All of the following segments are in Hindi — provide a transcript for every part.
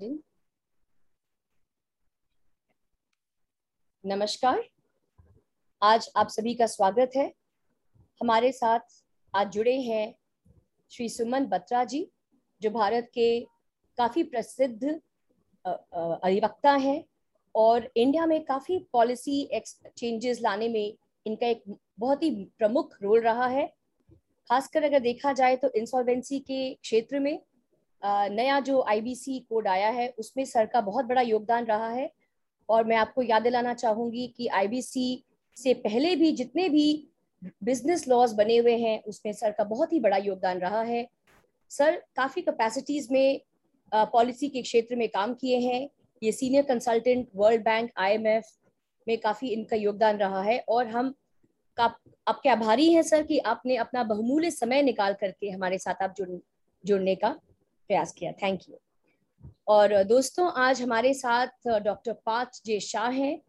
recording. नमस्कार। आज आप सभी का स्वागत है। हमारे साथ आज जुड़े हैं श्री सुमन बत्रा जी, जो भारत के काफ़ी प्रसिद्ध अधिवक्ता हैं और इंडिया में काफ़ी पॉलिसी चेंजेस लाने में इनका एक बहुत ही प्रमुख रोल रहा है। खासकर अगर देखा जाए तो इंसॉल्वेंसी के क्षेत्र में नया जो आईबीसी कोड आया है, उसमें सर का बहुत बड़ा योगदान रहा है। और मैं आपको याद दिलाना चाहूँगी कि आईबीसी से पहले भी जितने भी बिज़नेस लॉज बने हुए हैं, उसमें सर का बहुत ही बड़ा योगदान रहा है। सर, काफ़ी कैपेसिटीज में पॉलिसी के क्षेत्र में काम किए हैं। ये senior consultant World Bank IMF में काफ़ी इनका योगदान रहा है। और हम आपके आभारी हैं, सर, कि आपने अपना बहुमूल्य समय निकाल करके हमारे साथ आप जुड़, जुड़ने का। प्रयास किया। थैंक यू और दोस्तों, आज हमारे साथ डॉक्टर पार्थ जे शाह हैं।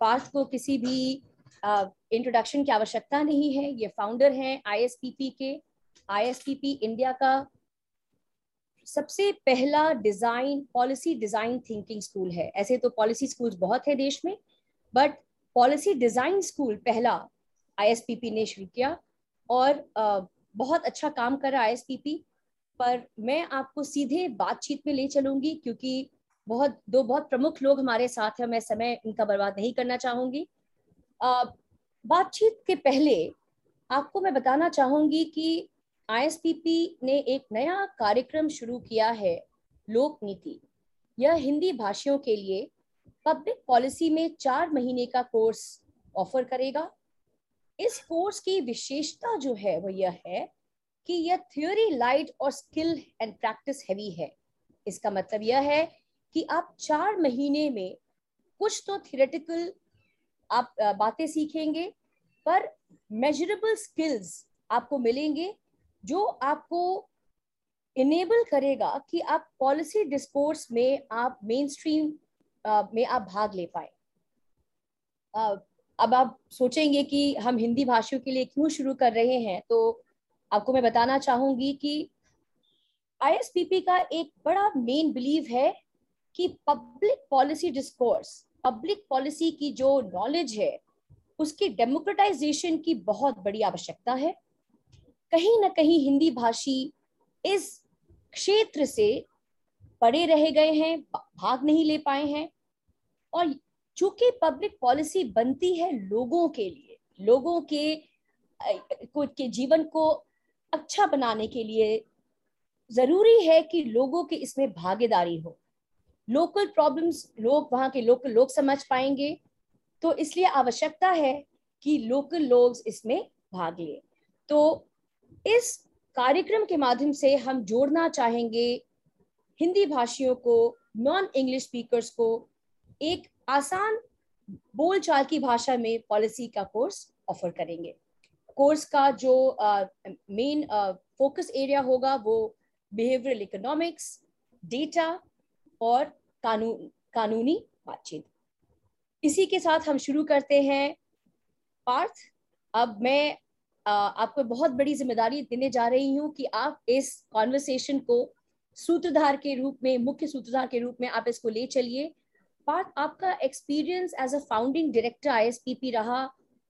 पार्थ को किसी भी इंट्रोडक्शन की आवश्यकता नहीं है। ये फाउंडर हैं आईएसपीपी के। आईएसपीपी इंडिया का सबसे पहला design policy design thinking school है। ऐसे तो पॉलिसी स्कूल्स बहुत है देश में बट पॉलिसी डिज़ाइन स्कूल पहला आईएसपीपी ने शुरू किया और बहुत अच्छा काम कर रहा है आईएसपीपी पर मैं आपको सीधे बातचीत में ले चलूँगी, क्योंकि बहुत, दो बहुत प्रमुख लोग हमारे साथ हैं, मैं समय इनका बर्बाद नहीं करना चाहूँगी। बातचीत के पहले आपको मैं बताना चाहूँगी कि आईएसपीपी ने एक नया कार्यक्रम शुरू किया है, लोक नीति। यह हिंदी भाषियों के लिए पब्लिक पॉलिसी में चार महीने का कोर्स ऑफ़र करेगा। इस कोर्स की विशेषता जो है, वो यह है कि यह थ्योरी लाइट और स्किल एंड प्रैक्टिस हैवी है। इसका मतलब यह है कि आप चार महीने में कुछ तो थियोरेटिकल आप बातें सीखेंगे, पर मेजरेबल स्किल्स आपको मिलेंगे जो आपको इनेबल करेगा कि आप पॉलिसी डिस्कोर्स में आप मेन स्ट्रीम में आप भाग ले पाए। अब आप सोचेंगे कि हम हिंदी भाषियों के लिए क्यों शुरू कर रहे हैं तो आपको मैं बताना चाहूँगी कि आईएसपीपी का एक बड़ा मेन बिलीव है कि public policy discourse public policy की जो नॉलेज है, उसकी डेमोक्रेटाइजेशन की बहुत बड़ी आवश्यकता है। कहीं ना कहीं हिंदी भाषी इस क्षेत्र से पड़े रह गए हैं, भाग नहीं ले पाए हैं। और चूँकि पब्लिक पॉलिसी बनती है लोगों के लिए, लोगों के के जीवन को अच्छा बनाने के लिए ज़रूरी है कि लोगों की इसमें भागीदारी हो। लोकल प्रॉब्लम्स लोग वहाँ के लोकल लोग समझ पाएँगे तो इसलिए आवश्यकता है कि लोकल लोग इसमें भाग ले। तो इस कार्यक्रम के माध्यम से हम जोड़ना चाहेंगे हिंदी भाषियों को नॉन इंग्लिश स्पीकर्स को, एक आसान बोलचाल की भाषा में पॉलिसी का कोर्स ऑफ़र करेंगे। कोर्स का जो मेन फोकस एरिया होगा वो बिहेवियरल इकोनॉमिक्स डेटा और कानून कानूनी बातचीत। इसी के साथ हम शुरू करते हैं पार्थ। अब मैं आपको बहुत बड़ी ज़िम्मेदारी देने जा रही हूँ कि आप इस कॉन्वर्सेशन को सूत्रधार के रूप में, मुख्य सूत्रधार के रूप में आप इसको ले चलिए। पार्थ, आपका experience as a founding director ISPP रहा।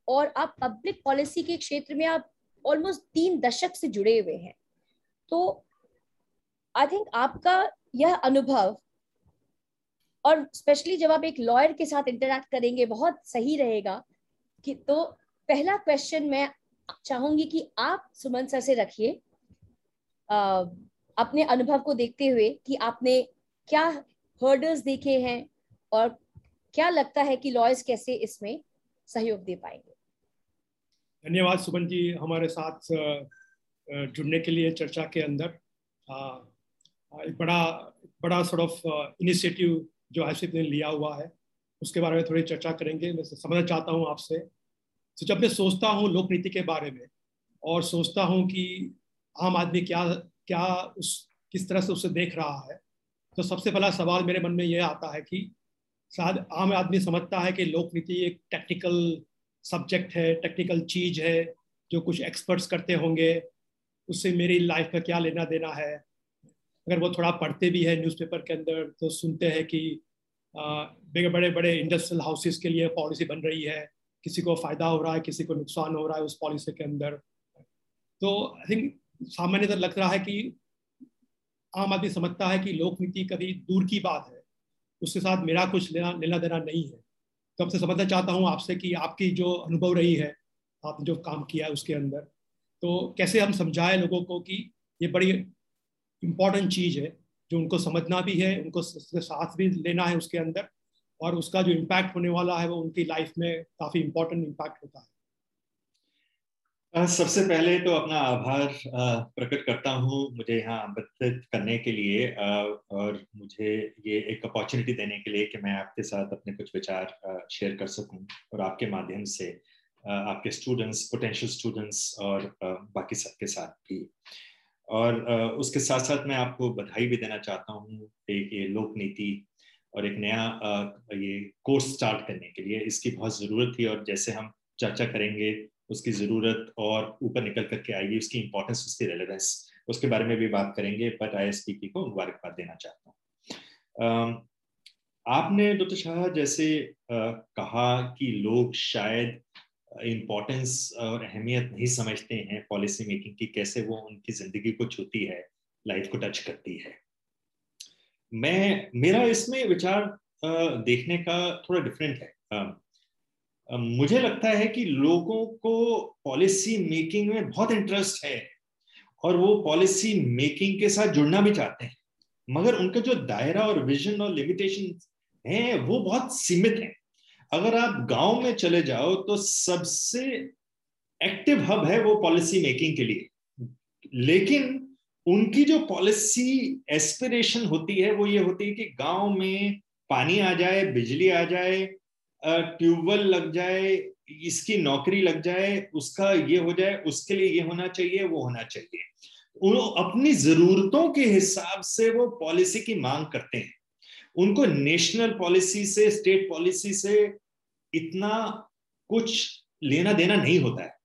और आप पब्लिक पॉलिसी के क्षेत्र में आप ऑलमोस्ट तीन दशक से जुड़े हुए हैं। तो आई थिंक आपका यह अनुभव और स्पेशली जब आप एक लॉयर के साथ इंटरेक्ट करेंगे, बहुत सही रहेगा कि तो पहला क्वेश्चन मैं चाहूँगी कि आप सुमन सर से रखिए अपने अनुभव को देखते हुए कि आपने क्या हर्डल्स देखे हैं और क्या लगता है कि लॉयर्स कैसे इसमें सहयोग दे पाएँगे। धन्यवाद सुमन जी हमारे साथ जुड़ने के लिए चर्चा के अंदर। एक बड़ा बड़ा सॉर्ट ऑफ़ इनिशिएटिव जो आसिफ ने लिया हुआ है, उसके बारे में थोड़ी चर्चा करेंगे। मैं समझना चाहता हूँ आपसे तो जब मैं सोचता हूँ लोक नीति के बारे में और सोचता हूँ कि आम आदमी क्या क्या उस, किस तरह से उसे देख रहा है तो सबसे पहला सवाल मेरे मन में यह आता है कि शायद आम आदमी समझता है कि लोक नीति एक टेक्निकल सब्जेक्ट है टेक्निकल चीज़ है, जो कुछ एक्सपर्ट्स करते होंगे, उससे मेरी लाइफ का क्या लेना देना है? अगर वो थोड़ा पढ़ते भी है न्यूज़पेपर के अंदर तो सुनते हैं कि बड़े बड़े बड़े इंडस्ट्रियल हाउसेस के लिए पॉलिसी बन रही है, किसी को फ़ायदा हो रहा है, किसी को नुकसान हो रहा है उस पॉलिसी के अंदर। तो आई थिंक सामान्यतः लग रहा है कि आम आदमी समझता है कि लोक नीति कभी दूर की बात है, उसके साथ मेरा कुछ लेना लेना देना नहीं है। तो आपसे समझना चाहता हूँ आपसे कि आपकी जो अनुभव रही है, आपने जो काम किया है उसके अंदर तो कैसे हम समझाएँ लोगों को कि ये बड़ी इम्पोर्टेंट चीज़ है, जो उनको समझना भी है, उनको साथ भी लेना है उसके अंदर, और उसका जो इम्पैक्ट होने वाला है वो उनकी लाइफ में काफ़ी इम्पोर्टेंट इम्पैक्ट होता है। सबसे पहले तो अपना आभार प्रकट करता हूँ मुझे यहाँ आमंत्रित करने के लिए और मुझे ये एक अपॉर्चुनिटी देने के लिए कि मैं आपके साथ अपने कुछ विचार शेयर कर सकूँ और आपके माध्यम से आपके स्टूडेंट्स पोटेंशियल स्टूडेंट्स और बाकी सबके साथ भी। और उसके साथ साथ मैं आपको बधाई भी देना चाहता हूँ, एक ये लोक नीति और एक नया ये कोर्स स्टार्ट करने के लिए। इसकी बहुत ज़रूरत थी और जैसे हम चर्चा करेंगे उसकी ज़रूरत और ऊपर निकल करके आएगी उसकी इंपॉर्टेंस उसकी रेलिवेंस उसके बारे में भी बात करेंगे बट आई एस को मुबारकबाद देना चाहता हूँ। आपने डॉक्टर शाह जैसे कहा कि लोग शायद इम्पोर्टेंस और अहमियत नहीं समझते हैं पॉलिसी मेकिंग की, कैसे वो उनकी ज़िंदगी को छूती है लाइफ को टच करती है। मैं, मेरा इसमें विचार देखने का थोड़ा डिफरेंट है। मुझे लगता है कि लोगों को पॉलिसी मेकिंग में बहुत इंटरेस्ट है और वो पॉलिसी मेकिंग के साथ जुड़ना भी चाहते हैं। मगर उनका जो दायरा और विजन और लिमिटेशन है, वो बहुत सीमित है। अगर आप गाँव में चले जाओ तो सबसे एक्टिव हब है वो पॉलिसी मेकिंग के लिए। लेकिन उनकी जो पॉलिसी एस्पिरेशन होती है, वो ये होती है कि गाँव में पानी आ जाए, बिजली आ जाए ट्यूबवेल लग जाए, इसकी नौकरी लग जाए, उसका ये हो जाए, उसके लिए ये होना चाहिए, वो होना चाहिए। वो अपनी जरूरतों के हिसाब से वो पॉलिसी की मांग करते हैं। उनको नेशनल पॉलिसी से, स्टेट पॉलिसी से इतना कुछ लेना देना नहीं होता है।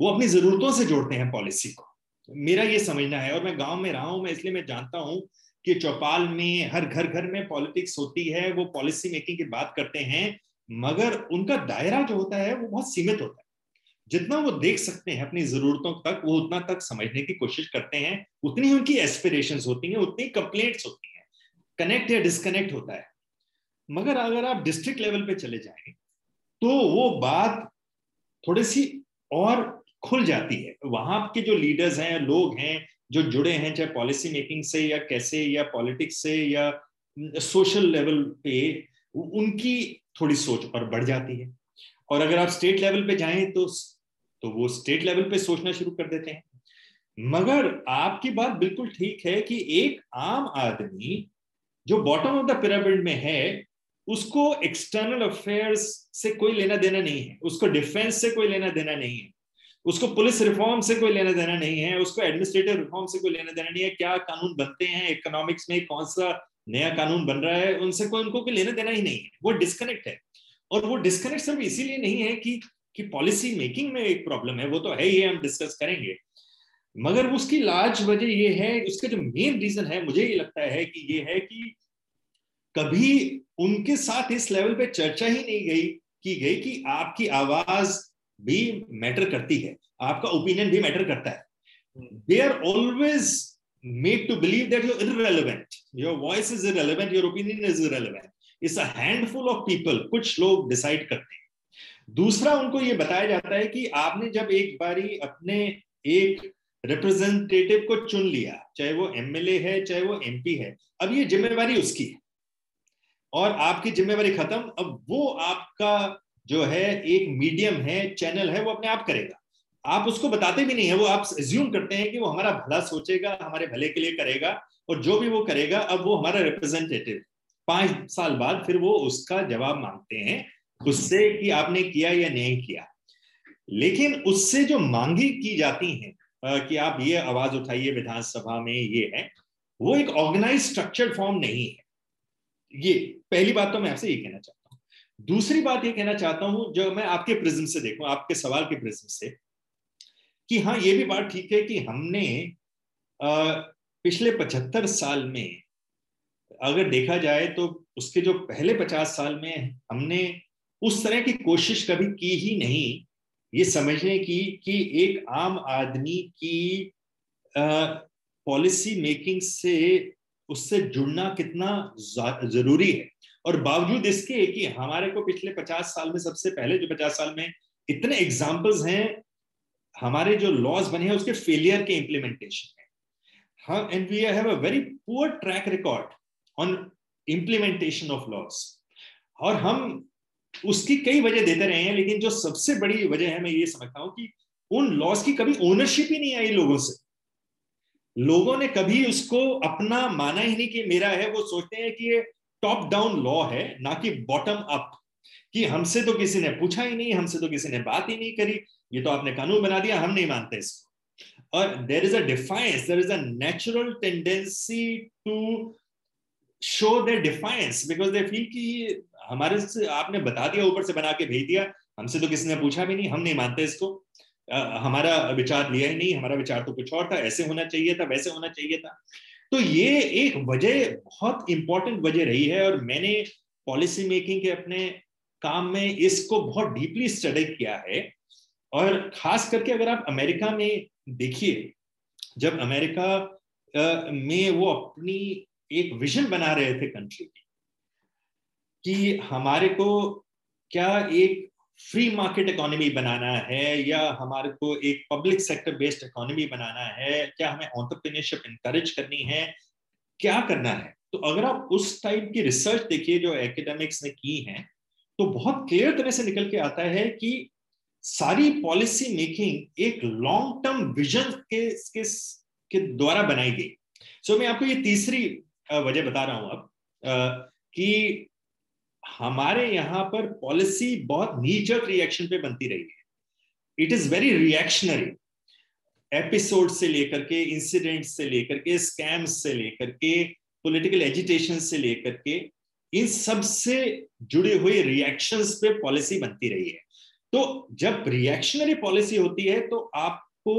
वो अपनी जरूरतों से जोड़ते हैं पॉलिसी को। मेरा ये समझना है और मैं गाँव में रहा हूँ, मैं इसलिए मैं जानता हूँ कि चौपाल में, हर घर घर में पॉलिटिक्स होती है, वो पॉलिसी मेकिंग की बात करते हैं मगर उनका दायरा जो होता है, वो बहुत सीमित होता है। जितना वो देख सकते हैं अपनी जरूरतों तक, वो उतना तक समझने की कोशिश करते हैं। उतनी उनकी एस्पिरेशन होती हैं, उतनी कंप्लेंट्स होती हैं। कनेक्ट या डिस्कनेक्ट होता है। मगर अगर आप डिस्ट्रिक्ट लेवल पे चले जाएँगे तो वो बात थोड़ी सी और खुल जाती है। वहाँ के जो लीडर्स हैं, लोग हैं, जो जुड़े हैं, चाहे पॉलिसी मेकिंग से या कैसे, या पॉलिटिक्स से, या सोशल लेवल पे उनकी थोड़ी सोच और बढ़ जाती है। और अगर आप स्टेट लेवल पे जाएँ तो तो वो स्टेट लेवल पे सोचना शुरू कर देते हैं। मगर आपकी बात बिल्कुल ठीक है कि एक आम आदमी जो बॉटम ऑफ़ द पिरामिड में है, उसको एक्सटर्नल अफेयर्स से कोई लेना देना नहीं है। उसको डिफेंस से कोई लेना देना नहीं है। उसको पुलिस रिफॉर्म से कोई लेना देना नहीं है। उसको एडमिनिस्ट्रेटिव रिफॉर्म से कोई लेना देना नहीं है। क्या कानून बनते हैं? इकोनॉमिक्स में कौन सा नया कानून बन रहा है उनसे कोई उनको कोई लेना देना ही नहीं है। वो डिस्कनेक्ट है। और वो डिस्कनेक्ट सिर्फ़ इसीलिए नहीं है कि कि पॉलिसी मेकिंग में एक प्रॉब्लम है वो तो है ही हम डिस्कस करेंगे। मगर उसकी लार्ज वजह ये है उसका जो मेन रीजन है मुझे ये लगता है कि ये है कि कभी उनके साथ इस लेवल पे चर्चा ही नहीं गई की गई कि आपकी आवाज़ भी मैटर करती है आपका ओपिनियन भी मैटर करता है। They are always made to believe that you're irrelevant. Your voice is irrelevant. Your opinion is irrelevant. It's a handful of people. कुछ लोग डिसाइड करते हैं दूसरा उनको ये बताया जाता है कि आपने जब एक बारी अपने एक रिप्रेजेंटेटिव को चुन लिया, चाहे वो एमएलए है, चाहे वो एमपी है, अब ये जिम्मेवारी उसकी है और आपकी जिम्मेवारी खत्म, अब वो आपका जो है, एक मीडियम है चैनल है, वो अपने आप करेगा आप उसको बताते भी नहीं है, वो आप एज्यूम करते हैं कि वो हमारा भला सोचेगा, हमारे भले के लिए करेगा और जो भी वो करेगा, अब वो हमारा रिप्रेजेंटेटिव पाँच साल बाद फिर वो उसका जवाब मांगते हैं, उससे कि आपने किया या नहीं किया। लेकिन उससे जो मांगी की जाती हैं कि आप ये आवाज़ उठाइए विधानसभा में, ये है, वो एक ऑर्गेनाइज स्ट्रक्चर्ड फॉर्म नहीं है। ये पहली बात तो मैं आपसे ये कहना चाहता हूँ। दूसरी बात ये कहना चाहता हूँ, जो मैं आपके प्रिज्म से देखूँ, आपके सवाल के प्रिज्म से कि हाँ ये भी बात ठीक है कि हमने पिछले पचहत्तर साल में अगर देखा जाए तो उसके जो पहले पचास साल में हमने उस तरह की कोशिश कभी की ही नहीं। ये समझने की कि एक आम आदमी की पॉलिसी मेकिंग से उससे जुड़ना कितना ज़रूरी है। और बावजूद इसके कि हमारे को पिछले पचास साल में सबसे पहले जो पचास साल में इतने एग्जाम्पल्स हैं हमारे जो लॉज बने हैं, उसके फेलियर के इम्प्लीमेंटेशन में and we have a very poor track record on implementation of laws और हम उसकी कई वजह देते रहे हैं, लेकिन जो सबसे बड़ी वजह है, मैं ये समझता हूँ कि उन लॉज की कभी ओनरशिप ही नहीं आई लोगों से। लोगों ने कभी उसको अपना माना ही नहीं कि मेरा है, वो सोचते हैं कि ये टॉप डाउन लॉ है, ना कि बॉटम अप कि हमसे तो किसी ने पूछा ही नहीं, हमसे तो किसी ने बात ही नहीं करी। ये तो आपने कानून बना दिया हम नहीं मानते इसको। और there is a defiance there is a natural tendency to show their defiance because they feel कि हमारे से आपने बता दिया ऊपर से बना के भेज दिया हमसे तो किसी ने पूछा भी नहीं हम नहीं मानते इसको। आ, हमारा विचार लिया ही नहीं हमारा विचार तो कुछ और था ऐसे होना चाहिए था वैसे होना चाहिए था। तो ये एक वजह बहुत इंपॉर्टेंट वजह रही है और मैंने पॉलिसी मेकिंग के अपने काम में इसको बहुत डीपली स्टडी किया है। और खास करके अगर आप अमेरिका में देखिए, जब अमेरिका में वो अपनी एक विजन बना रहे थे कंट्री की कि हमारे को क्या एक फ्री मार्केट इकोनॉमी बनाना है या हमारे को एक पब्लिक सेक्टर बेस्ड इकोनॉमी बनाना है, क्या हमें ऑन्टरप्रीनियरशिप इंकरेज करनी है, क्या करना है? तो अगर आप उस टाइप की रिसर्च देखिए जो एकेडमिक्स ने की है तो बहुत क्लियर तरह से निकल के आता है कि सारी पॉलिसी मेकिंग एक लॉन्ग टर्म विजन के के, के द्वारा बनाई गई। सो so, मैं आपको ये तीसरी वजह बता रहा हूँ अब कि हमारे यहाँ पर पॉलिसी बहुत नीचर रिएक्शन पे बनती रही है। It is very reactionary episode से लेकर के इंसिडेंट से लेकर के स्कैम्स से लेकर के पॉलिटिकल एजिटेशन से लेकर के इन सबसे जुड़े हुए रिएक्शंस पे पॉलिसी बनती रही है। तो जब रिएक्शनरी पॉलिसी होती है तो आपको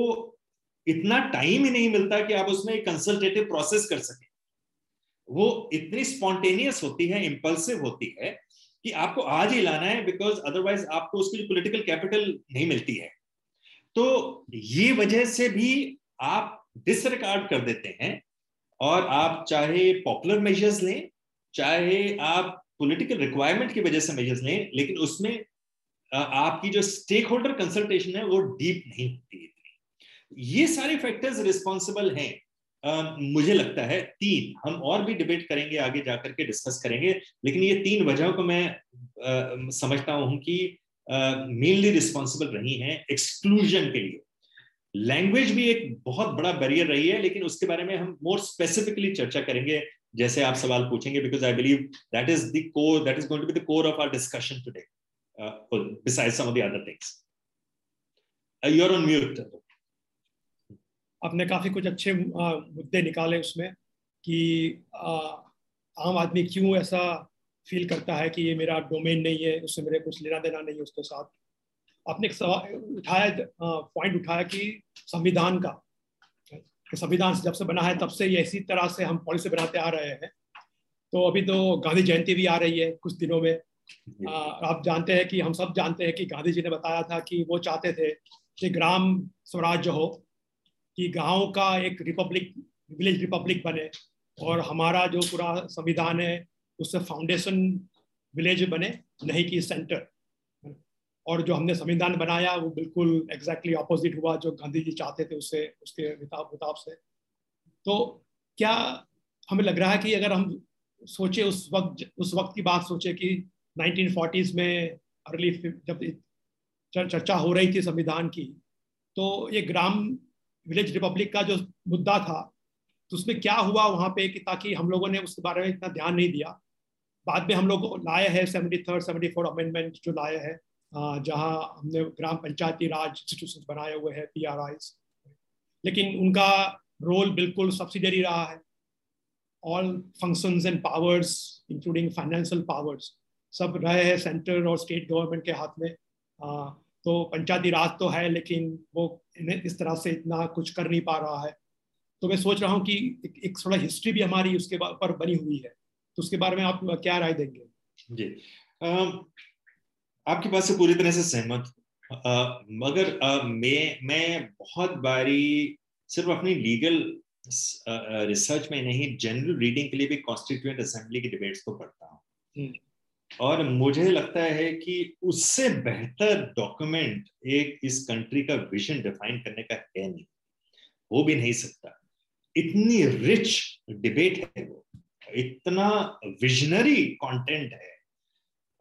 इतना टाइम ही नहीं मिलता कि आप उसमें कंसल्टेटिव प्रोसेस कर सकें। वो इतनी स्पॉन्टेनियस होती है इंपल्सिव होती है, कि आपको आज ही लाना है बिकॉज़ अदरवाइज़ आपको उसकी पॉलिटिकल कैपिटल नहीं मिलती है। तो ये वजह से भी आप डिसरिकार्ड कर देते हैं, और आप चाहे पॉपुलर मेजर्स लें, चाहे आप पॉलिटिकल रिक्वायरमेंट की वजह से मेजर्स लें, लेकिन उसमें आपकी जो स्टेक होल्डर कंसल्टेशन है वो डीप नहीं होती इतनी। ये सारे फैक्टर्स रिस्पॉन्सिबल हैं। मुझे लगता है तीन हम और भी डिबेट करेंगे आगे जाकर के डिस्कस करेंगे लेकिन ये तीन वजहों को मैं आ, समझता हूँ कि मेनली रिस्पॉन्सिबल रही हैं एक्सक्लूजन के लिए। लैंग्वेज भी एक बहुत बड़ा बैरियर रही है लेकिन उसके बारे में हम मोर स्पेसिफिकली चर्चा करेंगे जैसे आप सवाल पूछेंगे because I believe that is the core that is going to be the core of our discussion today beside some of the other things you are on mute आपने काफ़ी कुछ अच्छे मुद्दे निकाले उसमें कि आम आदमी क्यों ऐसा फील करता है कि ये मेरा डोमेन नहीं है, उससे मेरे कुछ लेना देना नहीं है उसके साथ? आपने एक सवाल उठाया पॉइंट उठाया कि संविधान का, कि संविधान जब से बना है तब से ये इसी तरह से हम पॉलिसी बनाते आ रहे हैं। तो अभी तो गांधी जयंती भी आ रही है कुछ दिनों में। आप जानते हैं कि, हम सब जानते हैं कि गांधी जी ने बताया था कि वो चाहते थे कि ग्राम स्वराज्य हो, कि गाँव का एक रिपब्लिक, विलेज रिपब्लिक बने और हमारा जो पूरा संविधान है, उससे फाउंडेशन विलेज बने, नहीं कि सेंटर। और जो हमने संविधान बनाया, वो बिल्कुल एग्जैक्टली exactly ऑपोजिट हुआ जो गांधी जी चाहते थे उससे, उसके हिसाब से। तो क्या हमें लग रहा है कि अगर हम सोचे उस वक्त उस वक्त की बात सोचे कि 1940s में अर्ली जब चर्चा हो रही थी संविधान की तो ये ग्राम विलेज रिपब्लिक का जो मुद्दा था तो उसमें क्या हुआ वहाँ पे कि ताकि हम लोगों ने उसके बारे में इतना ध्यान नहीं दिया। बाद में हम लोग लाए हैं seventy third seventy four amendment जो लाए हैं जहाँ हमने ग्राम पंचायती राज इंस्टीट्यूशन बनाए हुए हैं पी लेकिन उनका रोल बिल्कुल सब्सिडरी रहा है। All functions and powers including financial powers सब रहे हैं सेंटर और स्टेट गवर्नमेंट के हाथ में। आ, तो पंचायती राज तो है लेकिन वो इस तरह से इतना कुछ कर नहीं पा रहा है। तो मैं सोच रहा हूँ कि एक, एक थोड़ा हिस्ट्री भी हमारी उसके पर बनी हुई है। तो उसके बारे में आप क्या राय देंगे? जी। आपकी बात से पूरी तरह से सहमत। मगर मैं मैं बहुत बारी सिर्फ़ अपनी लीगल रिसर्च में नहीं जनरल रीडिंग के लिए भी कॉन्स्टिट्यूंट असेंबली की डिबेट्स को पढ़ता हूँ। हम्म। और मुझे लगता है कि उससे बेहतर डॉक्यूमेंट एक इस कंट्री का विजन डिफाइन करने का है नहीं। हो भी नहीं सकता। इतनी रिच डिबेट है वो। इतना विजनरी कंटेंट है।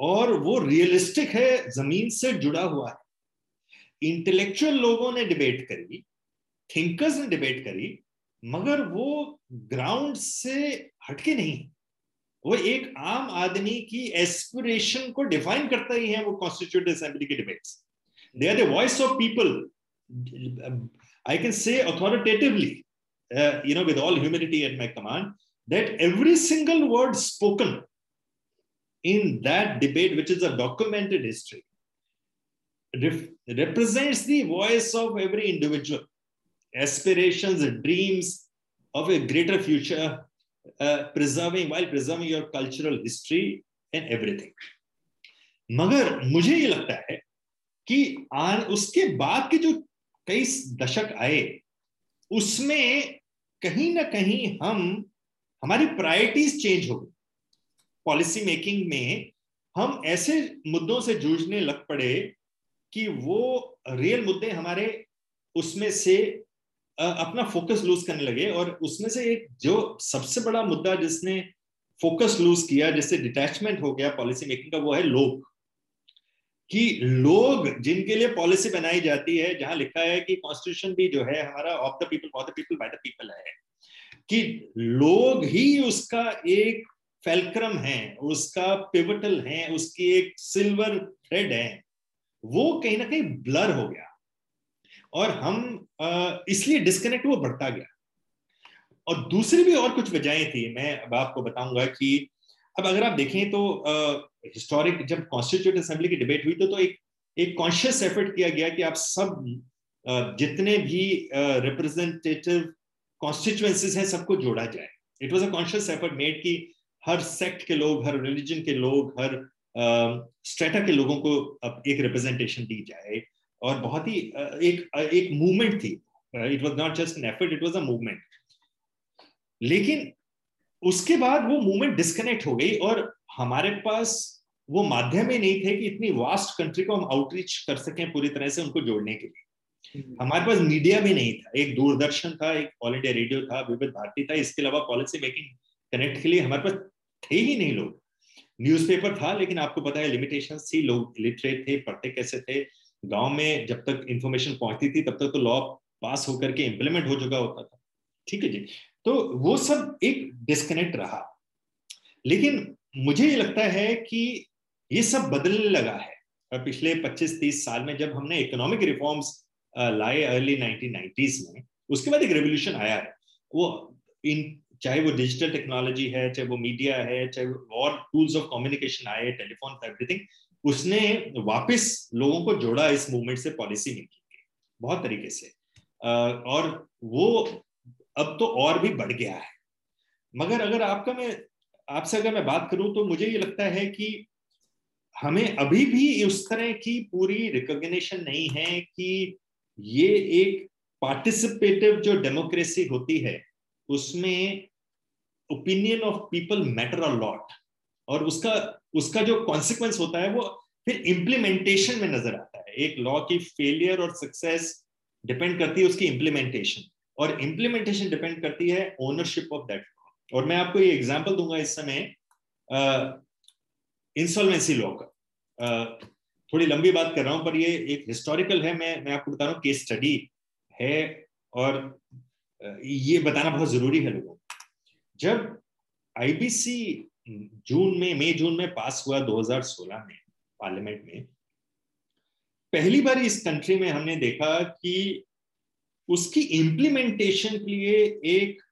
और वो रियलिस्टिक है, ज़मीन से जुड़ा हुआ है। इंटेलेक्चुअल लोगों ने डिबेट करी थिंकर्स ने डिबेट करी, मगर वो ग्राउंड से हटके नहीं वो एक आम आदमी की एस्पिरेशन को डिफाइन करता ही है वो कॉन्स्टिट्यूट असेंबली के debates they are the voice of people I can say authoritatively you know with all humanity at my command that every single word spoken in that debate which is a documented history represents the voice of every individual aspiration dreams of a greater future uh, preserving while preserving your cultural history and everything. मगर मुझे ये लगता है कि आन उसके बाद के जो कई दशक आए उसमें कहीं ना कहीं हम हमारी प्रायोरिटीज चेंज हो गई। पॉलिसी मेकिंग में हम ऐसे मुद्दों से जूझने लग पड़े कि वो रियल मुद्दे हमारे उसमें से अपना फोकस लूज करने लगे और उसमें से एक जो सबसे बड़ा मुद्दा जिसने फोकस लूज किया, जिससे डिटैचमेंट हो गया पॉलिसी मेकिंग का, वो है लोग। कि लोग जिनके लिए पॉलिसी बनाई जाती है, जहाँ लिखा है कि कॉन्स्टिट्यूशन भी जो है, हमारा of the people for the people by the people है। कि लोग ही उसका एक फेल्क्रम है, उसका पिवटल है, उसकी एक सिल्वर थ्रेड है, वो कहीं ना कहीं ब्लर हो गया। और हम इसलिए डिस्कनेक्ट वो बढ़ता गया। और दूसरी भी और कुछ वजहें थी मैं अब आपको बताऊँगा कि अब अगर आप देखें तो हिस्टोरिक जब कॉन्स्टिट्यूट असेंबली की डिबेट हुई तो, तो एक एक कॉन्शियस एफर्ट किया गया कि आप सब जितने भी रिप्रेजेंटेटिव कॉन्स्टिट्युएंसीज हैं सबको जोड़ा जाए। It was a conscious effort made कि हर सेक्ट के लोग हर रिलीजन के लोग हर स्ट्रेटा के लोगों को एक रिप्रेजेंटेशन दी जाए। और बहुत ही एक एक मूवमेंट थी। It was not just an effort it was a movement लेकिन उसके बाद वो मूवमेंट डिस्कनेक्ट हो गई और हमारे पास वो माध्यम ही नहीं थे कि इतनी वास्ट कंट्री को हम आउटरीच कर सकें पूरी तरह से उनको जोड़ने के लिए। हम्म। हमारे पास मीडिया भी नहीं था। एक दूरदर्शन था एक ऑल इंडिया रेडियो था विविध भारती था इसके अलावा पॉलिसी मेकिंग कनेक्ट के लिए हमारे पास थे ही नहीं लोग। न्यूज़पेपर था लेकिन आपको पता है लिमिटेशन थी लोग लिटरेट थे पढ़ते कैसे थे गाँव में जब तक इंफॉर्मेशन पहुँचती थी, तब तक तो लॉ पास होकर के इम्प्लीमेंट हो चुका होता था। ठीक है जी? तो वो सब एक डिस्कनेक्ट रहा। लेकिन मुझे ये लगता है कि ये सब बदलने लगा है। पिछले 25-30 साल में जब हमने इकोनॉमिक रिफॉर्म्स लाए अर्ली 1990s में, उसके बाद एक रेवोल्यूशन आया है। वो इन, चाहे वो डिजिटल टेक्नोलॉजी है, चाहे वो मीडिया है, चाहे वो और टूल्स ऑफ़ कम्युनिकेशन आए टेलीफोन एवरीथिंग उसने वापस लोगों को जोड़ा इस मूवमेंट से पॉलिसी मेकिंग के। बहुत तरीके से। और वो अब तो और भी बढ़ गया है। मगर अगर आपका मैं, आपसे अगर मैं बात करूँ तो मुझे ये लगता है कि हमें अभी भी उस तरह की पूरी रिकॉग्निशन नहीं है कि ये एक पार्टिसिपेटिव जो डेमोक्रेसी होती है, उसमें opinion of people matter a lot और उसका उसका जो कॉन्सिक्वेंस होता है, वो फिर इम्प्लीमेंटेशन में नज़र आता है। एक लॉ की फेलियर और सक्सेस डिपेंड करती है उसकी इम्प्लीमेंटेशन और इम्प्लीमेंटेशन डिपेंड करती है ओनरशिप ऑफ़ दैट लॉ और मैं आपको ये एग्जांपल दूँगा इस समय इंसॉल्वेंसी लॉ का। थोड़ी लंबी बात कर रहा हूँ, पर ये एक हिस्टोरिकल है, मैं मैं आपको बता रहा हूँ केस स्टडी है और ये बताना बहुत ज़रूरी है लोगों जब आईबीसी जून में, मई, जून में पास हुआ 2016 में, पार्लियामेंट में। पहली बार इस कंट्री में हमने देखा कि उसकी इंप्लीमेंटेशन के लिए एक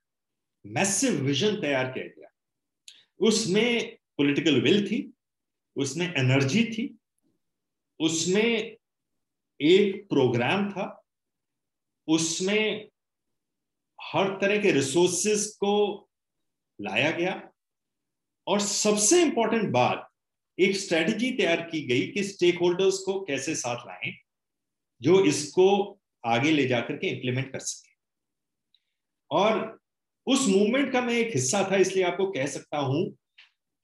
मैसिव विजन तैयार किया गया। उसमें पॉलिटिकल विल थी, उसमें एनर्जी थी, उसमें एक प्रोग्राम था, उसमें हर तरह के रिसोर्सेस को लाया गया और सबसे इंपॉर्टेंट बात, एक स्ट्रेटजी तैयार की गई कि स्टेक होल्डर्स को कैसे साथ लाएँ, जो इसको आगे ले जाकर के इंप्लीमेंट कर सके। और उस मूवमेंट का मैं एक हिस्सा था, इसलिए आपको कह सकता हूँ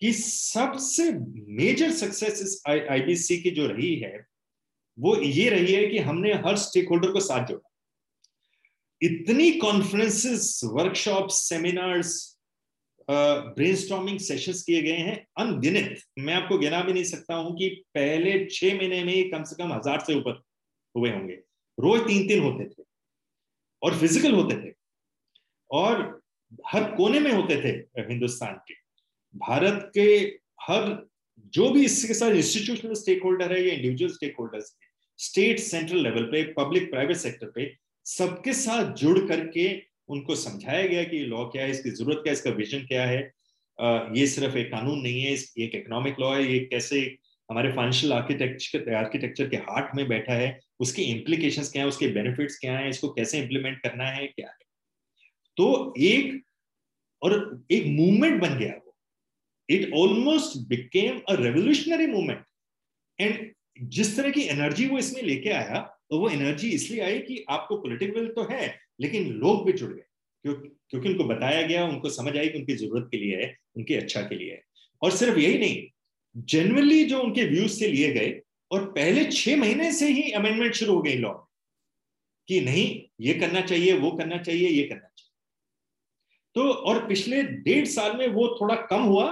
कि सबसे मेजर सक्सेस इस आईबीसी की जो रही है, वो ये रही है कि हमने हर स्टेक होल्डर को साथ जोड़ा। इतनी conferences workshop seminars brainstorming sessions किए गए हैं अनगिनत मैं आपको गिना भी नहीं सकता हूँ कि पहले छह महीने में कम से कम हज़ार से ऊपर हुए होंगे। रोज तीन तीन होते थे और फ़िज़िकल होते थे और हर कोने में होते थे हिंदुस्तान के। भारत के हर जो भी इसके साथ इंस्टीट्यूशनल स्टेक होल्डर है या individual stakeholders state central level पे पब्लिक प्राइवेट सेक्टर पे, सबके साथ जुड़ करके उनको समझाया गया कि लॉ क्या है, इसकी ज़रूरत क्या है, इसका विजन क्या है? ये सिर्फ़ एक कानून नहीं है एक इकोनॉमिक लॉ है, ये कैसे हमारे फाइनेंशियल आर्किटेक्चर आर्किटेक्चर के हार्ट में बैठा है, उसके इम्प्लीकेशंस क्या है, उसके बेनिफिट्स क्या है, इसको कैसे इम्प्लीमेंट करना है, क्या है? तो एक, और एक मूवमेंट बन गया वो। It almost became a revolutionary movement and जिस तरह की एनर्जी वो इसमें लेके आया तो वो एनर्जी इसलिए आई कि आपको पॉलिटिकल तो है लेकिन लोग भी जुड़ गए क्यों, क्योंकि उनको बताया गया उनको समझ आई कि उनकी ज़रूरत के लिए है उनकी अच्छा के लिए है। और सिर्फ़ यही नहीं जनरली जो उनके व्यूज़ से लिए गए और पहले छह महीने से ही अमेंडमेंट शुरू हो गई लॉ कि नहीं ये करना चाहिए वो करना चाहिए ये करना चाहिए। तो और पिछले डेढ़ साल में वो थोड़ा कम हुआ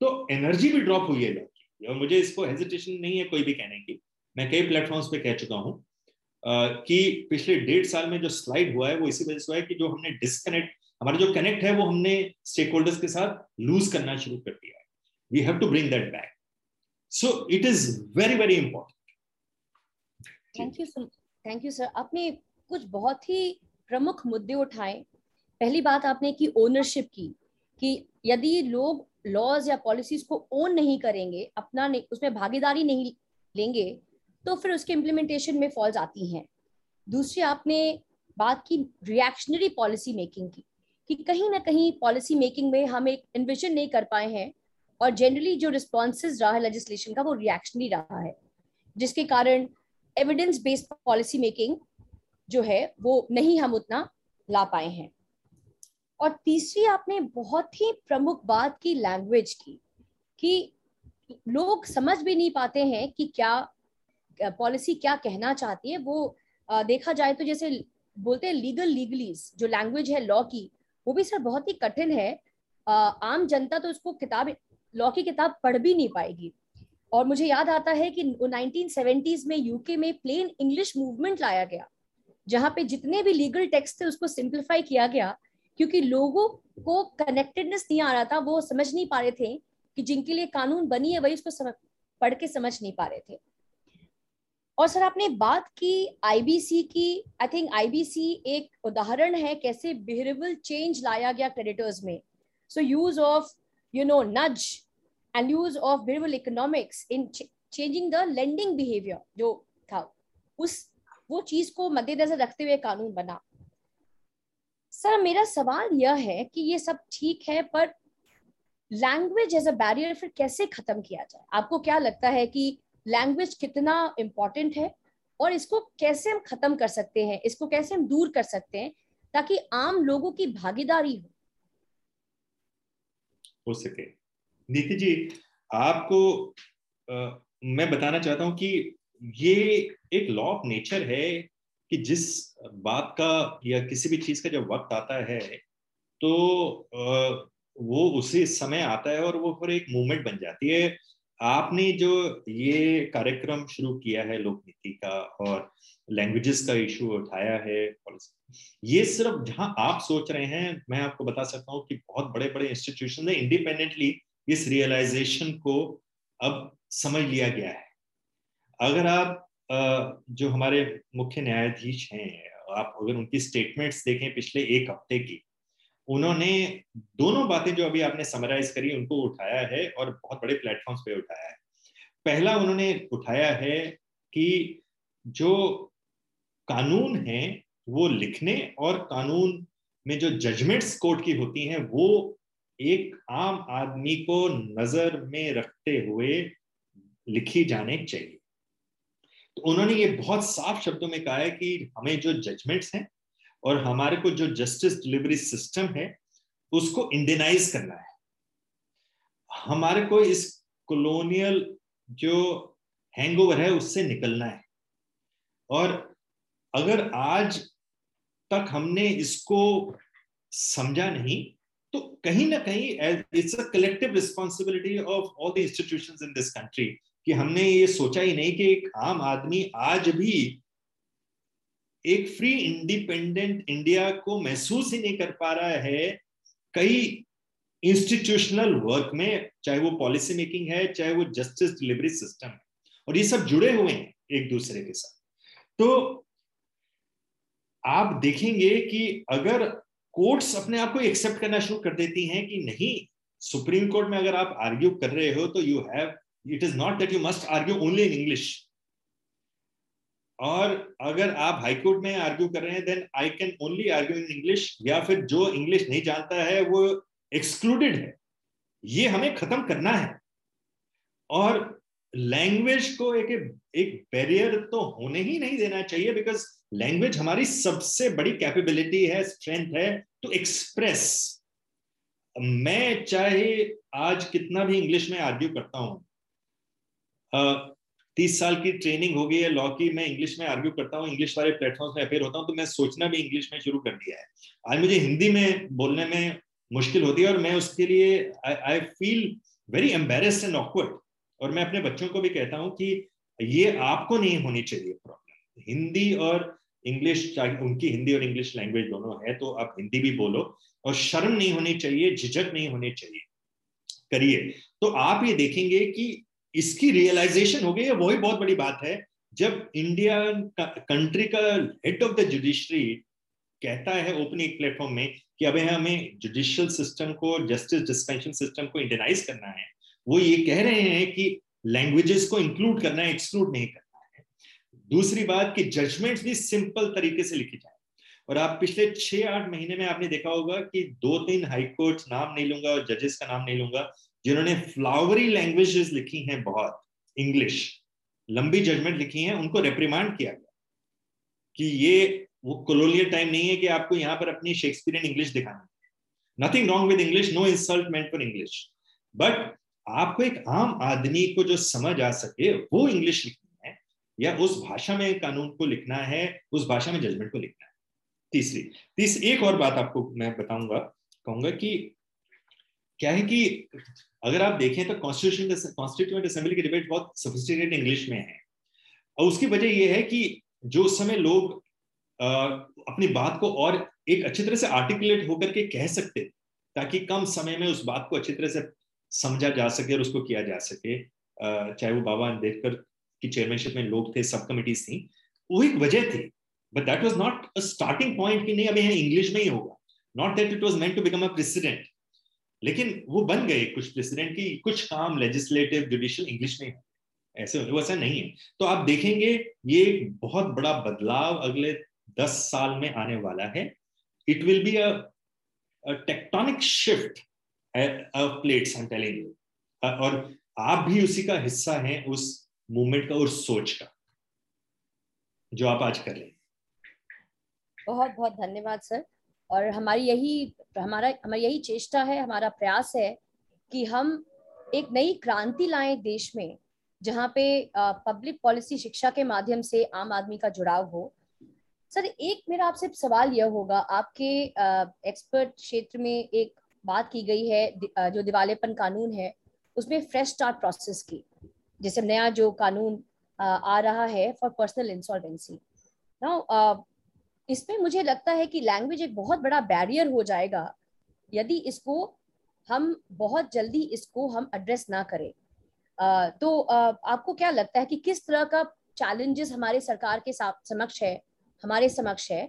तो एनर्जी भी ड्रॉप हुई है लॉ की। और मुझे इसको हेजिटेशन नहीं है कोई भी कहने की। मैं कई प्लेटफॉर्म्स पे कह चुका हूँ कि पिछले डेढ़ साल में जो स्लाइड हुआ है वो इसी वजह से हुआ है कि जो हमने डिस्कनेक्ट हमारा जो कनेक्ट है वो हमने स्टेक होल्डर्स के साथ लूज करना शुरू कर दिया है। We have to bring that back so it is very very important thank you thank you sir आपने कुछ बहुत ही प्रमुख मुद्दे उठाए। पहली बात आपने की ओनरशिप की कि यदि लोग लॉज या पॉलिसीज़ को ओन नहीं करेंगे अपना नहीं, उसमें भागीदारी नहीं लेंगे तो फिर उसके इम्प्लीमेंटेशन में फॉल्स आती हैं। दूसरी, आपने बात की रिएक्शनरी पॉलिसी मेकिंग की, कि कहीं ना कहीं पॉलिसी मेकिंग में हम एक इन्विजन नहीं कर पाए हैं और जनरली जो रिस्पॉन्सेज रहा है लेजिस्लेशन का वो रिएक्शनरी रहा है, जिसके कारण एविडेंस बेस्ड पॉलिसी मेकिंग जो है वो नहीं हम उतना ला पाए हैं। और तीसरी, आपने बहुत ही प्रमुख बात की लैंग्वेज की, कि लोग समझ भी नहीं पाते हैं कि क्या पॉलिसी क्या कहना चाहती है, वो देखा जाए तो जैसे बोलते हैं लीगल लीगलीज जो लैंग्वेज है लॉ की, वो भी सर बहुत ही कठिन है। आम जनता तो उसको किताब लॉ की किताब पढ़ भी नहीं पाएगी। और मुझे याद आता है कि 1970s में यूके में प्लेन इंग्लिश मूवमेंट लाया गया, जहाँ पे जितने भी लीगल टेक्स्ट थे उसको सिंप्लीफाई किया गया, क्योंकि लोगों को कनेक्टेडनेस नहीं आ रहा था, वो समझ नहीं पा रहे थे कि जिनके लिए कानून बनी है, वही उसको समझ पढ़ के समझ नहीं पा रहे थे। और सर, आपने बात की आईबीसी की। आई थिंक आईबीसी एक उदाहरण है कैसे बिहेवियरल चेंज लाया गया क्रेडिटर्स में। So use of you know nudge and use of behavioural economics in changing the lending behaviour जो था, उस, वो चीज़ को मद्देनजर रखते हुए कानून बना। सर, मेरा सवाल यह है कि ये सब ठीक है, पर लैंग्वेज एज अ बैरियर फिर कैसे खत्म किया जाए? आपको क्या लगता है कि लैंग्वेज कितना इम्पोर्टेंट है और इसको कैसे हम खत्म कर सकते हैं इसको कैसे हम दूर कर सकते हैं ताकि आम लोगों की भागीदारी हो। हो सके। नीति जी आपको आ, मैं बताना चाहता हूँ कि ये एक लॉ ऑफ़ नेचर है कि जिस बात का या किसी भी चीज़ का जब वक्त आता है तो आ, वो उसी समय आता है और वो फिर एक मूवमेंट बन जाती है। आपने जो ये कार्यक्रम शुरू किया है लोक नीति का और लैंग्वेजेस का इशू उठाया है ये सिर्फ़ जहाँ आप सोच रहे हैं, मैं आपको बता सकता हूँ कि बहुत बड़े बड़े इंस्टीट्यूशन ने इंडिपेंडेंटली इस रियलाइजेशन को अब समझ लिया गया है। अगर आप जो हमारे मुख्य न्यायाधीश हैं, आप अगर उनकी स्टेटमेंट्स देखें पिछले एक हफ़्ते की उन्होंने दोनों बातें जो अभी आपने समराइज करी, उनको उठाया है और बहुत बड़े प्लेटफॉर्म्स पे उठाया है। पहला उन्होंने उठाया है कि जो कानून है, वो लिखने और कानून में जो जजमेंट्स कोर्ट की होती हैं, वो एक आम आदमी को नज़र में रखते हुए लिखी जाने चाहिए। तो उन्होंने ये बहुत साफ़ शब्दों में कहा है कि हमें जो जजमेंट्स हैं और हमारे को जो जस्टिस डिलीवरी सिस्टम है, उसको इंडियनाइज करना है। हमारे को इस कॉलोनियल जो हैंगओवर है, उससे निकलना है। और अगर आज तक हमने इसको समझा नहीं तो कहीं ना कहीं it's a collective responsibility of all the institutions in this country कि हमने ये सोचा ही नहीं कि एक आम आदमी आज भी एक फ्री इंडिपेंडेंट इंडिया को महसूस ही नहीं कर पा रहा है कई इंस्टीट्यूशनल वर्क में, चाहे वो पॉलिसी मेकिंग है, चाहे वो जस्टिस डिलीवरी सिस्टम है, और ये सब जुड़े हुए हैं एक दूसरे के साथ। तो आप देखेंगे कि अगर कोर्ट्स अपने आप को एक्सेप्ट करना शुरू कर देती हैं कि नहीं सुप्रीम कोर्ट में अगर आप आर्ग्यू कर रहे हो तो you have it is not that you must argue only in English और अगर आप हाईकोर्ट में आर्ग्यू कर रहे हैं then I can only argue in English या फिर जो इंग्लिश नहीं जानता है, वो एक्सक्लूडेड है। ये हमें खत्म करना है। और लैंग्वेज को एक एक बैरियर तो होने ही नहीं देना चाहिए बिकॉज़ लैंग्वेज हमारी सबसे बड़ी कैपेबिलिटी है स्ट्रेंथ है टू एक्सप्रेस मैं चाहे आज कितना भी इंग्लिश में आर्ग्यू करता हूँ तीस साल की ट्रेनिंग हो गई है, लॉ की मैं इंग्लिश में आर्ग्यू करता हूँ, इंग्लिश वाले प्लेटफॉर्म में अपेयर होता हूँ तो मैं सोचना भी इंग्लिश में शुरू कर दिया है। आज मुझे हिंदी में बोलने में मुश्किल होती है और मैं उसके लिए I feel very embarrassed and awkward और मैं अपने बच्चों को भी कहता हूँ कि ये आपको नहीं होनी चाहिए प्रॉब्लम हिंदी और इंग्लिश उनकी हिंदी और इंग्लिश लैंग्वेज दोनों है तो आप हिंदी भी बोलो और शर्म नहीं होनी चाहिए, झिझक नहीं होनी चाहिए। करिए। तो आप ये देखेंगे कि इसकी रियलाइजेशन हो गई है वही बहुत बड़ी बात है। जब इंडिया कंट्री का हेड ऑफ़ द जुडिशरी कहता है ओपनिंग प्लेटफॉर्म में कि अभी हमें जुडिशियल सिस्टम को जस्टिस डिस्पेंशन सिस्टम को इंडियनाइज करना है, वो ये कह रहे हैं कि लैंग्वेजेस को इंक्लूड करना है एक्सक्लूड नहीं करना है। दूसरी बात कि जजमेंट्स भी सिंपल तरीके से लिखी जाए। और आप पिछले छह आठ महीने में आपने देखा होगा कि दो तीन हाईकोर्ट नाम नहीं लूँगा और जजेस का नाम नहीं लूँगा जिन्होंने फ्लावरी लैंग्वेजेस लिखी हैं बहुत इंग्लिश लंबी जजमेंट लिखी हैं, उनको रेप्रीमांड किया गया। कि ये, वो कोलोनियल टाइम नहीं है कि आपको यहाँ पर अपनी शेक्सपियन इंग्लिश दिखानी nothing wrong with English no insult meant for English but आपको एक आम आदमी को जो समझ आ सके, वो इंग्लिश लिखनी है, या उस भाषा में कानून को लिखना है, उस भाषा में जजमेंट को लिखना है। तीसरी, तीस, एक और बात आपको मैं बताऊँगा, कहूँगा कि क्या है कि अगर आप देखें तो कॉन्स्टिट्यूशन कॉन्स्टिट्यूंट असेंबली की डिबेट बहुत सोफिस्टिकेटेड इंग्लिश में है। और उसकी वजह यह है कि जो उस समय लोग आ, अपनी बात को और एक अच्छी तरह से आर्टिकुलेट होकर के कह सकते ताकि कम समय में उस बात को अच्छी तरह से समझा जा सके और उसको किया जा सके। चाहे वो बाबा अंबेडकर की चेयरमैनशिप में लोग थे सब कमिटीज थी। वो एक वजह थी। But that was not a starting point कि नहीं अभी इंग्लिश में ही होगा। Not that it was meant to become a president लेकिन वो बन गए कुछ प्रेसिडेंट की, कुछ काम लेजिस्लेटिव जुडिशियल इंग्लिश में ऐसे वो ऐसा नहीं है। तो आप देखेंगे, ये बहुत बड़ा बदलाव अगले दस साल में आने वाला है। It will be a tectonic shift plates I telling और आप भी उसी का हिस्सा हैं उस मूवमेंट का और सोच का, जो आप आज कर रहे हैं। बहुत बहुत धन्यवाद, सर। और हमारी यही, हमारा, हमारी यही चेष्टा है, हमारा प्रयास है कि हम एक नई क्रांति लाएँ देश में, जहाँ पे पब्लिक पॉलिसी शिक्षा के माध्यम से आम आदमी का जुड़ाव हो। सर, एक मेरा आपसे सवाल यह होगा, आपके एक्सपर्ट क्षेत्र में एक बात की गई है जो दिवालेपन कानून है, उसमें फ्रेश स्टार्ट प्रोसेस की, जैसे नया जो कानून आ रहा है फॉर पर्सनल इंसॉल्वेंसी इसमें मुझे लगता है कि लैंग्वेज एक बहुत बड़ा बैरियर हो जाएगा यदि इसको हम बहुत जल्दी इसको हम एड्रेस ना करें। आ, तो आ, आपको क्या लगता है कि किस तरह का चैलेंजेस हमारे सरकार के समक्ष है हमारे समक्ष है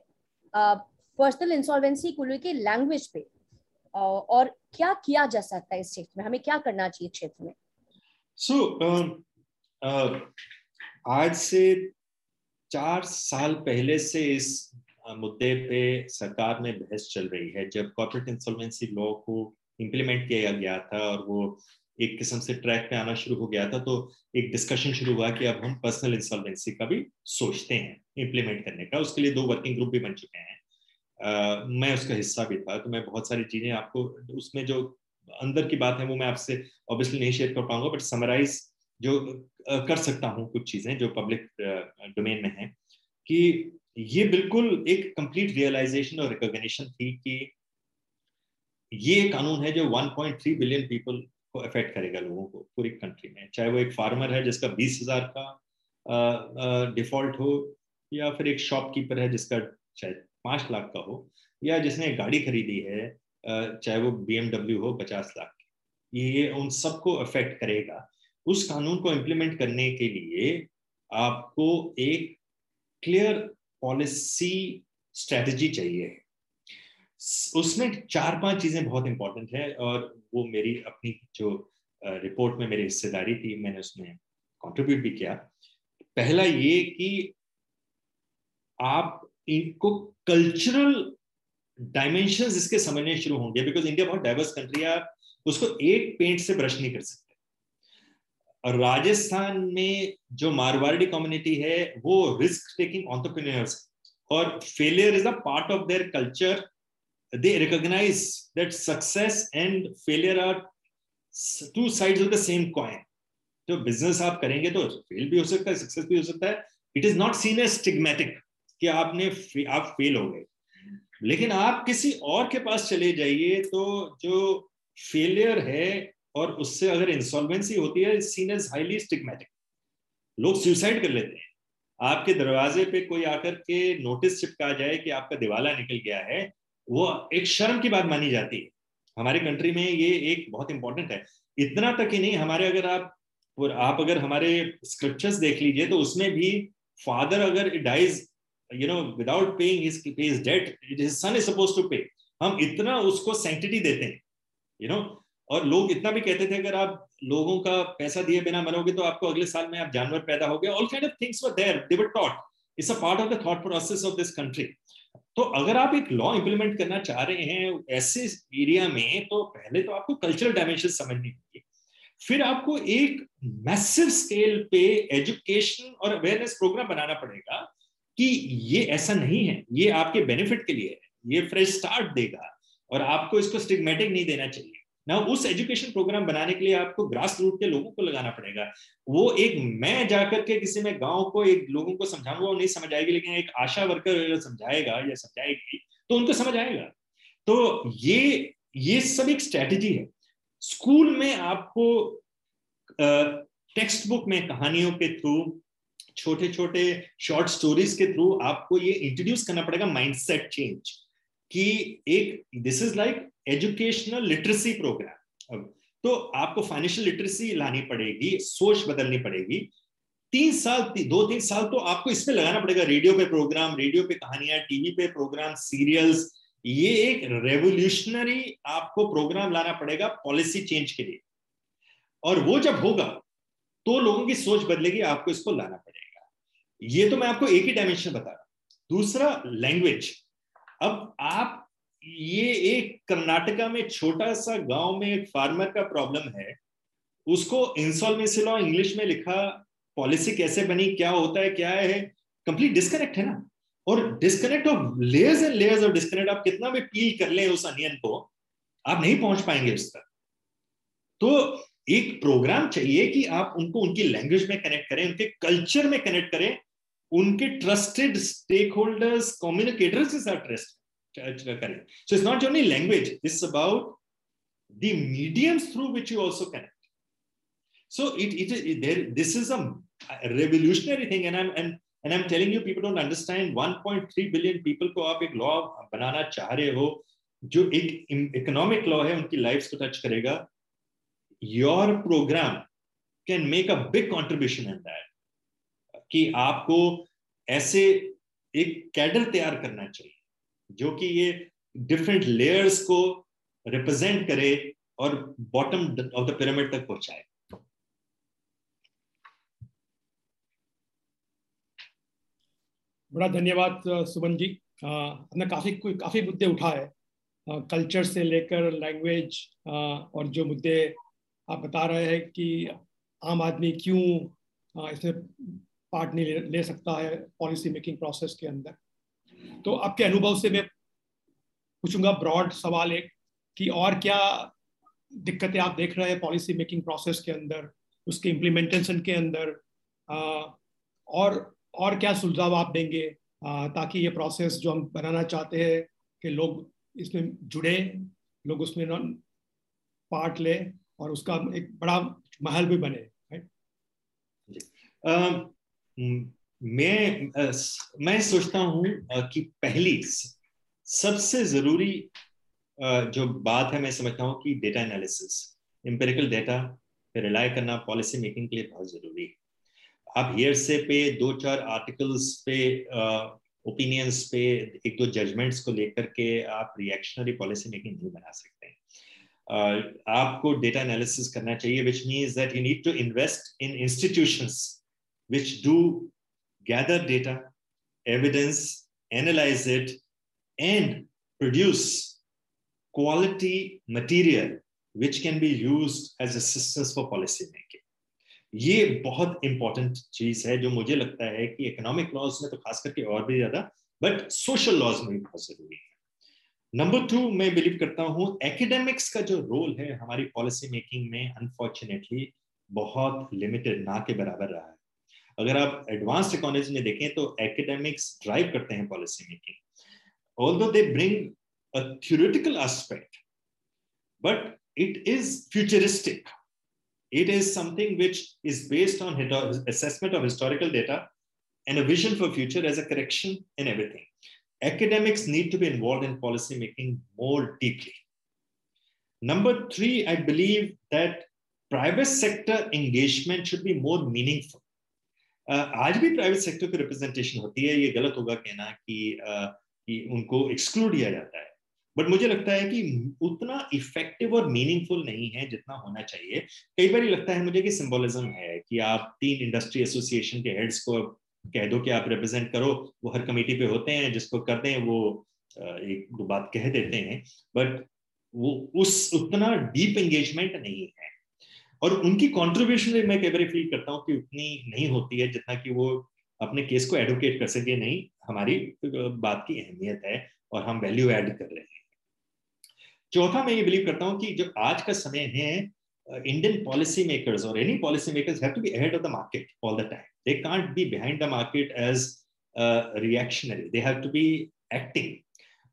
पर्सनल इंसॉल्वेंसी को लेके लैंग्वेज पे? आ, और क्या किया जा सकता है इस क्षेत्र में? हमें क्या करना चाहिए क्षेत्र में? सो so, uh, uh, आज से चार साल पहले से इस मुद्दे पे सरकार में बहस चल रही है। जब कॉर्पोरेट इंसॉल्वेंसी लॉ को इम्प्लीमेंट किया गया था और वो एक किस्म से ट्रैक पे आना शुरू हो गया था तो एक डिस्कशन शुरू हुआ कि अब हम पर्सनल इंसॉल्वेंसी का भी सोचते हैं इम्प्लीमेंट करने का। उसके लिए दो वर्किंग ग्रुप भी बन चुके हैं। uh, मैं उसका हिस्सा भी था तो मैं बहुत सारी चीज़ें आपको उसमें जो अंदर की बात है वो मैं आपसे ऑब्वियसली नहीं शेयर कर पाऊँगा बट समराइज जो कर सकता हूँ कुछ चीज़ें जो पब्लिक डोमेन में है कि ये बिल्कुल एक कंप्लीट रियलाइजेशन और रिकॉग्निशन थी कि ये कानून है जो 1.3 बिलियन पीपल को अफेक्ट करेगा लोगों को, पूरी कंट्री में। चाहे वो एक फार्मर है जिसका बीस हज़ार का डिफ़ॉल्ट हो, या फिर एक शॉपकीपर है जिसका चाहे पाँच लाख का हो, या जिसने गाड़ी खरीदी है चाहे वो बी हो, पचास लाख की। ये उन सबको अफेक्ट करेगा। उस कानून को इम्प्लीमेंट करने के लिए आपको एक क्लियर पॉलिसी स्ट्रेटजी चाहिए। उसमें चार पाँच चीज़ें बहुत इंपॉर्टेंट है और वो मेरी अपनी जो रिपोर्ट में मेरी हिस्सेदारी थी, मैंने उसमें कंट्रीब्यूट भी किया। पहला ये कि आप इनको कल्चरल डायमेंशन इसके समझने शुरू होंगे बिकॉज़ इंडिया बहुत डाइवर्स कंट्री है, आप उसको एक पेंट से ब्रश नहीं कर सकते। और राजस्थान में जो मारवाड़ी कम्युनिटी है, वो रिस्क टेकिंग ऑन्टरप्रीनियर्स और failure is a part of their culture they recognize that success and failure are two sides of the same coin. जो बिज़नेस आप करेंगे तो फेल भी हो सकता है सक्सेस भी हो सकता है. It is not seen a stigmatic कि आपने आप फेल हो गए। लेकिन आप किसी और के पास चले जाइए तो जो फेलियर है और उससे अगर इंसॉल्वेंसी होती है सीन एज हाईली स्टिग्मेटिक लोग सुसाइड कर लेते हैं। आपके दरवाजे पे कोई आकर के नोटिस चिपका जाए कि आपका दिवाला निकल गया है, वो एक शर्म की बात मानी जाती है। हमारे कंट्री में ये एक बहुत इंपॉर्टेंट है। इतना तक ही नहीं, हमारे अगर आप, और आप अगर हमारे स्क्रिप्चर्स देख लीजिए तो उसमें भी फादर अगर dies you know without paying his debt his son is suppose to pay हम इतना उसको सेंटिटी देते हैं यू नो और लोग इतना भी कहते थे, अगर आप लोगों का पैसा दिए बिना मरोगे तो आपको अगले साल में आप जानवर पैदा हो गए। All kind of things were there they were taught it's a part of the thought process of this country तो अगर आप एक लॉ इंप्लीमेंट करना चाह रहे हैं ऐसे एरिया में तो पहले तो आपको कल्चरल डायमेंशन समझनी होगी फिर आपको एक मैसिव स्केल पे एजुकेशन और अवेयरनेस प्रोग्राम बनाना पड़ेगा कि ये ऐसा नहीं है। ये आपके बेनिफिट के लिए है। ये फ्रेश स्टार्ट देगा और आपको इसको स्टिग्मेटिक नहीं देना चाहिए। ना उस एजुकेशन प्रोग्राम बनाने के लिए आपको ग्रास रूट के लोगों को लगाना पड़ेगा। वो एक मैं जाकर के किसी में गाँव को, एक लोगों को समझाऊँगा, वो नहीं समझ आएगी, लेकिन एक आशा वर्कर अगर समझाएगा या समझाएगी तो उनको समझ आएगा। तो ये ये सब एक स्ट्रेटेजी है। स्कूल में आपको टेक्स्ट बुक में कहानियों के थ्रू छोटे छोटे शॉर्ट स्टोरीज के थ्रू आपको ये इंट्रोड्यूस करना पड़ेगा माइंडसेट चेंज कि एक this is like educational literacy programme तो आपको फाइनेंशियल लिटरेसी लानी पड़ेगी, सोच बदलनी पड़ेगी। तीन साल दो, तीन साल तो आपको इसमें लगाना पड़ेगा। रेडियो पे प्रोग्राम रेडियो पे कहानियाँ टीवी पे प्रोग्राम सीरियल्स ये एक रेवोल्यूशनरी आपको प्रोग्राम लाना पड़ेगा पॉलिसी चेंज के लिए। और वो जब होगा तो लोगों की सोच बदलेगी, आपको इसको लाना पड़ेगा। ये तो मैं आपको एक ही डायमेंशन बता रहा दूसरा लैंग्वेज अब आप ये एक कर्नाटका में छोटा सा गाँव में एक फार्मर का प्रॉब्लम है, उसको इंसॉल्वेंसी लॉ इंग्लिश में लिखा पॉलिसी कैसे बनी, क्या होता है, क्या है कंप्लीट डिस्कनेक्ट है ना? और disconnect of layers and layers of disconnect आप कितना भी पील कर ले उस अनियन को, आप नहीं पहुँच पाएँगे उस तक तो एक प्रोग्राम चाहिए कि आप उनको, उनकी लैंग्वेज में कनेक्ट करें, उनके कल्चर में कनेक्ट करें उनके ट्रस्टेड स्टेक होल्डर्स कम्युनिकेटर्स के साथ trust connect. So it's not only language, it's about the mediums through which you also connect. So it, it, it there, this is a, revolutionary thing, and I'm and and I'm telling you, people don't understand. 1.3 billion people को आप एक law बनाना चाह रहे हो जो एक economic law है उनकी lives को touch करेगा. Your program can make a big contribution in that. कि आपको ऐसे एक कैडर तैयार करना चाहिए, जो कि ये डिफरेंट लेयर्स को रिप्रेजेंट करे और बॉटम ऑफ़ द पिरामिड तक पहुँचाए। बड़ा धन्यवाद, सुमन जी। हमने काफ़ी कोई काफ़ी मुद्दे उठाए। कल्चर से लेकर लैंग्वेज और जो मुद्दे आप बता रहे हैं कि आम आदमी क्यों इसमें पार्ट नहीं ले, सकता है पॉलिसी मेकिंग प्रोसेस के अंदर। तो आपके अनुभव से मैं पूछूँगा ब्रॉड सवाल एक कि और क्या दिक्कतें आप देख रहे हैं पॉलिसी मेकिंग प्रोसेस के अंदर उसके इम्प्लीमेंटेशन के अंदर आ, और और क्या सुझाव आप देंगे आ, ताकि ये प्रोसेस जो हम बनाना चाहते हैं कि लोग इसमें जुड़े लोग उसमें पार्ट ले और उसका एक बड़ा महल भी बने मैं मैं सोचता हूँ कि पहली सबसे ज़रूरी जो बात है मैं समझता हूँ कि डेटा एनालिसिस एम्पेरिकल डेटा पे रिलाय करना पॉलिसी मेकिंग के लिए बहुत ज़रूरी है। आप हेयर से पे दो चार आर्टिकल्स पे ओपिनियंस पे एक दो जजमेंट्स को लेकर के आप रिएक्शनरी पॉलिसी मेकिंग नहीं बना सकते। uh, आपको डेटा एनालिसिस करना चाहिए which means that you need to invest in institutions which do gather data evidence analyse it and produce quality material which can be used as assistance for policy making ये बहुत इंपॉर्टेंट चीज़ है जो मुझे लगता है कि इकोनॉमिक लॉज में तो खास करके और भी ज़्यादा बट सोशल लॉज में भी बहुत ज़रूरी है। नंबर टू मैं बिलीव करता हूँ एकेडमिक्स का जो रोल है हमारी पॉलिसी मेकिंग में अनफॉर्चुनेटली बहुत लिमिटेड ना के बराबर रहा है। अगर आप एडवांस्ड इकोनॉमी में देखें तो एकेडमिक्स ड्राइव करते हैं policy making although they bring a theoretical aspect, but it is futuristic. It is something which is based on assessment of historical data and a vision for future as a correction in everything. Academics need to be involved in policy making more deeply. Number three, I believe that private sector engagement should be more meaningful. आज भी प्राइवेट सेक्टर की रिप्रेजेंटेशन होती है, ये गलत होगा कहना कि कि उनको एक्सक्लूड किया जाता है। बट मुझे लगता है कि उतना इफ़ेक्टिव और मीनिंगफुल नहीं है जितना होना चाहिए। कई बार लगता है मुझे कि सिंबोलिज्म है कि आप तीन इंडस्ट्री एसोसिएशन के हेड्स को कह दो कि आप रिप्रेजेंट करो, वो हर कमेटी पे होते हैं, जिसको कर दें वो एक दो बात कह देते हैं। बट वो उस, उतना डीप एंगेजमेंट नहीं है। और उनकी कॉन्ट्रीब्यूशन मैं कई बार फील करता हूँ कि उतनी नहीं होती है जितना कि वो अपने केस को एडवोकेट कर सके, नहीं, हमारी बात की अहमियत है और हम वैल्यू ऐड कर रहे हैं। चौथा मैं ये बिलीव करता हूँ कि जो आज का समय है इंडियन पॉलिसी मेकर्स और any policy makers have to be ahead of the market all the time they can't be behind the market as reactionary they have to be acting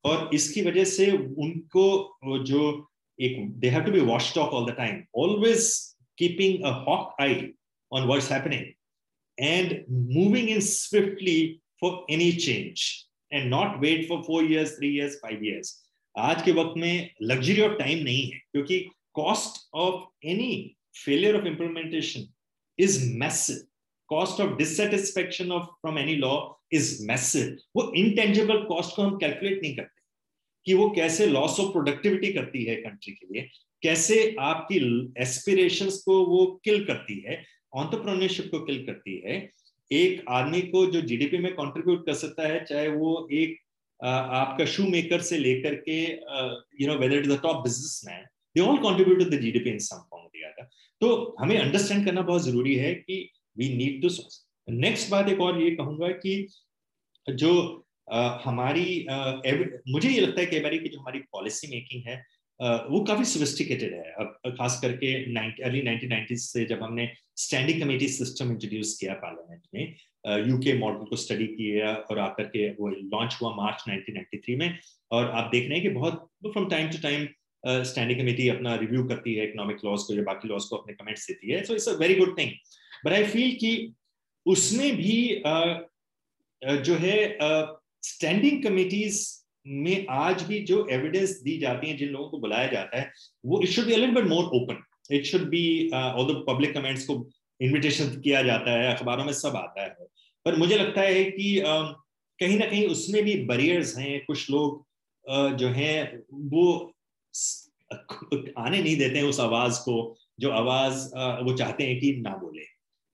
और इसकी वजह से उनको, जो एक they have to be watched of all the time always keeping a hawk eye on what's happening and moving in swiftly for any change and not wait for four years, three years, five years. आज के वक्त में लग्जरी ऑफ़ टाइम नहीं है क्योंकि cost of any failure of implementation is massive cost of dissatisfaction of from any law is massive वो इंटेंजिबल कॉस्ट को हम कैलकुलेट नहीं करते कि वो कैसे लॉस ऑफ़ प्रोडक्टिविटी करती है कंट्री के लिए कैसे आपकी एस्पिरेशंस को वो किल करती है ऑन्टरप्रनरशिप को किल करती है एक आदमी को जो जीडीपी में कंट्रीब्यूट कर सकता है चाहे वो एक आपका शू मेकर से लेकर के you know whether is the top businessman they all contribute the GDP in some form तो हमें अंडरस्टैंड करना बहुत ज़रूरी है कि वी नीड टू नेक्स्ट बात एक और ये कहूँगा कि जो uh, हमारी uh, मुझे ये लगता है कई बार कि जो हमारी पॉलिसी मेकिंग है वो काफ़ी सोफिस्टिकेटेड है। अब खास करके अर्ली नाइनटीन से जब हमने स्टैंडिंग कमेटी सिस्टम इंट्रोड्यूस किया पार्लियामेंट में यूके मॉडल को स्टडी किया और आकर के वो लॉन्च हुआ मार्च 1993 में। और आप देख रहे हैं कि बहुत from time to time standing committee अपना रिव्यू करती है इकोनॉमिक लॉज को या बाकी लॉज को अपने कमेंट्स देती है। So it's a very good thing but I feel कि उसमें भी uh, जो है स्टैंडिंग कमिटीज में आज भी जो एविडेंस दी जाती है, जिन लोगों को बुलाया जाता है, वो it should be a but more open it should be all public comments को इनविटेशन किया जाता है, अखबारों में सब आता है। पर मुझे लगता है कि कहीं ना कहीं उसमें भी बरियर्स हैं, कुछ लोग जो हैं, वो आने नहीं देते हैं उस आवाज़ को, जो आवाज़ वो चाहते हैं कि ना बोले।